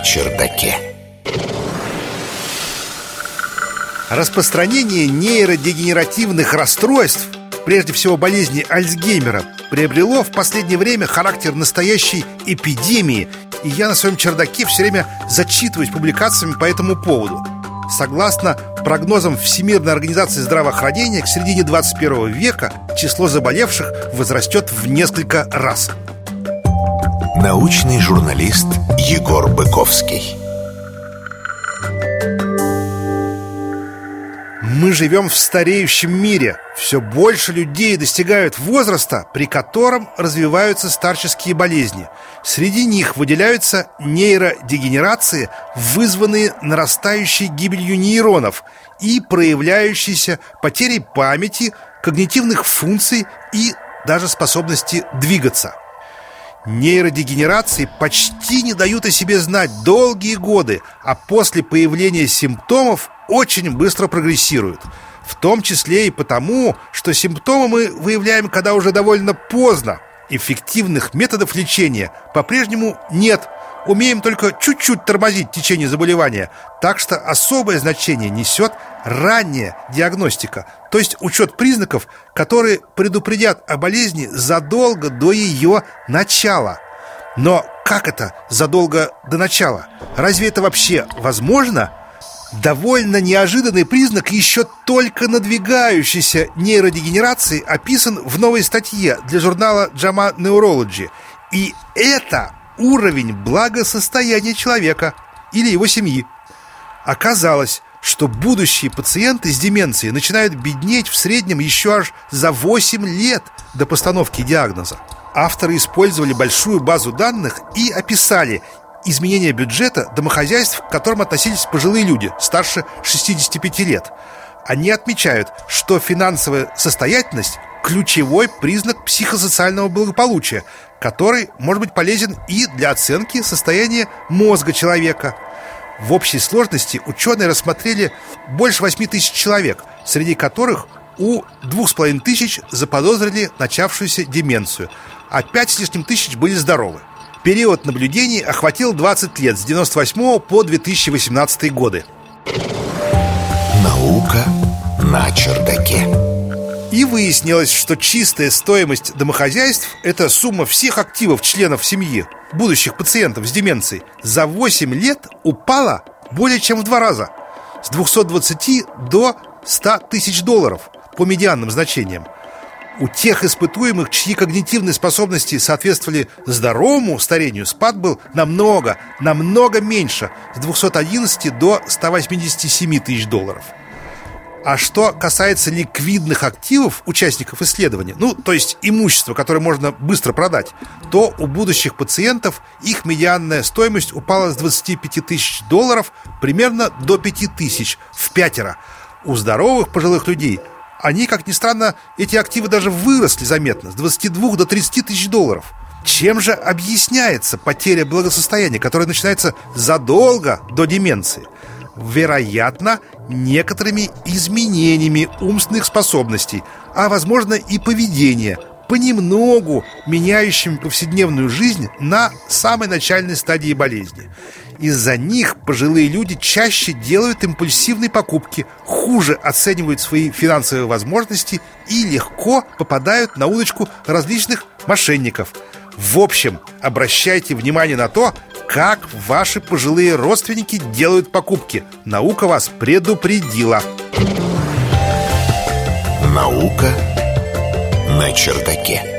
чердаке. Распространение нейродегенеративных расстройств, прежде всего болезни Альцгеймера, приобрело в последнее время характер настоящей эпидемии, и я на своем чердаке все время зачитываюсь публикациями по этому поводу. Согласно прогнозам Всемирной организации здравоохранения, к середине 21 века число заболевших возрастет в несколько раз. Научный журналист Егор Быковский. Мы живем в стареющем мире. Все больше людей достигают возраста, при котором развиваются старческие болезни. Среди них выделяются нейродегенерации, вызванные нарастающей гибелью нейронов и проявляющиеся потерей памяти, когнитивных функций и даже способности двигаться. Нейродегенерации почти не дают о себе знать долгие годы, а после появления симптомов очень быстро прогрессируют. В том числе и потому, что симптомы мы выявляем, когда уже довольно поздно. Эффективных методов лечения по-прежнему нет. Умеем только чуть-чуть тормозить течение заболевания. Так что особое значение несет ранняя диагностика, то есть учет признаков, которые предупредят о болезни задолго до ее начала. Но как это задолго до начала? Разве это вообще возможно? Довольно неожиданный признак еще только надвигающейся нейродегенерации описан в новой статье для журнала JAMA Neurology. И это уровень благосостояния человека или его семьи. Оказалось, что будущие пациенты с деменцией начинают беднеть в среднем еще аж за 8 лет до постановки диагноза. Авторы использовали большую базу данных и описали изменение бюджета домохозяйств, к которым относились пожилые люди старше 65 лет. Они отмечают, что финансовая состоятельность – ключевой признак психосоциального благополучия, который может быть полезен и для оценки состояния мозга человека. В общей сложности ученые рассмотрели больше 8 тысяч человек, среди которых у двух с половиной тысяч заподозрили начавшуюся деменцию, а пять с лишним тысяч были здоровы. Период наблюдений охватил 20 лет, с 98 по 2018 годы. Наука на чердаке. И выяснилось, что чистая стоимость домохозяйств – это сумма всех активов членов семьи, будущих пациентов с деменцией, за 8 лет упала более чем в два раза – с 220 до 100 тысяч долларов по медианным значениям. У тех испытуемых, чьи когнитивные способности соответствовали здоровому старению, спад был намного, намного меньше, с 211 до 187 тысяч долларов. А что касается ликвидных активов участников исследования, ну, то есть имущества, которое можно быстро продать, то у будущих пациентов их медианная стоимость упала с 25 тысяч долларов примерно до 5 тысяч в пятеро. У здоровых пожилых людей – они, как ни странно, эти активы даже выросли заметно, с 22 до 30 тысяч долларов. Чем же объясняется потеря благосостояния, которая начинается задолго до деменции? Вероятно, некоторыми изменениями умственных способностей, а возможно и поведения, понемногу меняющими повседневную жизнь на самой начальной стадии болезни. Из-за них пожилые люди чаще делают импульсивные покупки, хуже оценивают свои финансовые возможности и легко попадают на удочку различных мошенников. В общем, обращайте внимание на то, как ваши пожилые родственники делают покупки. Наука вас предупредила. Наука на чердаке.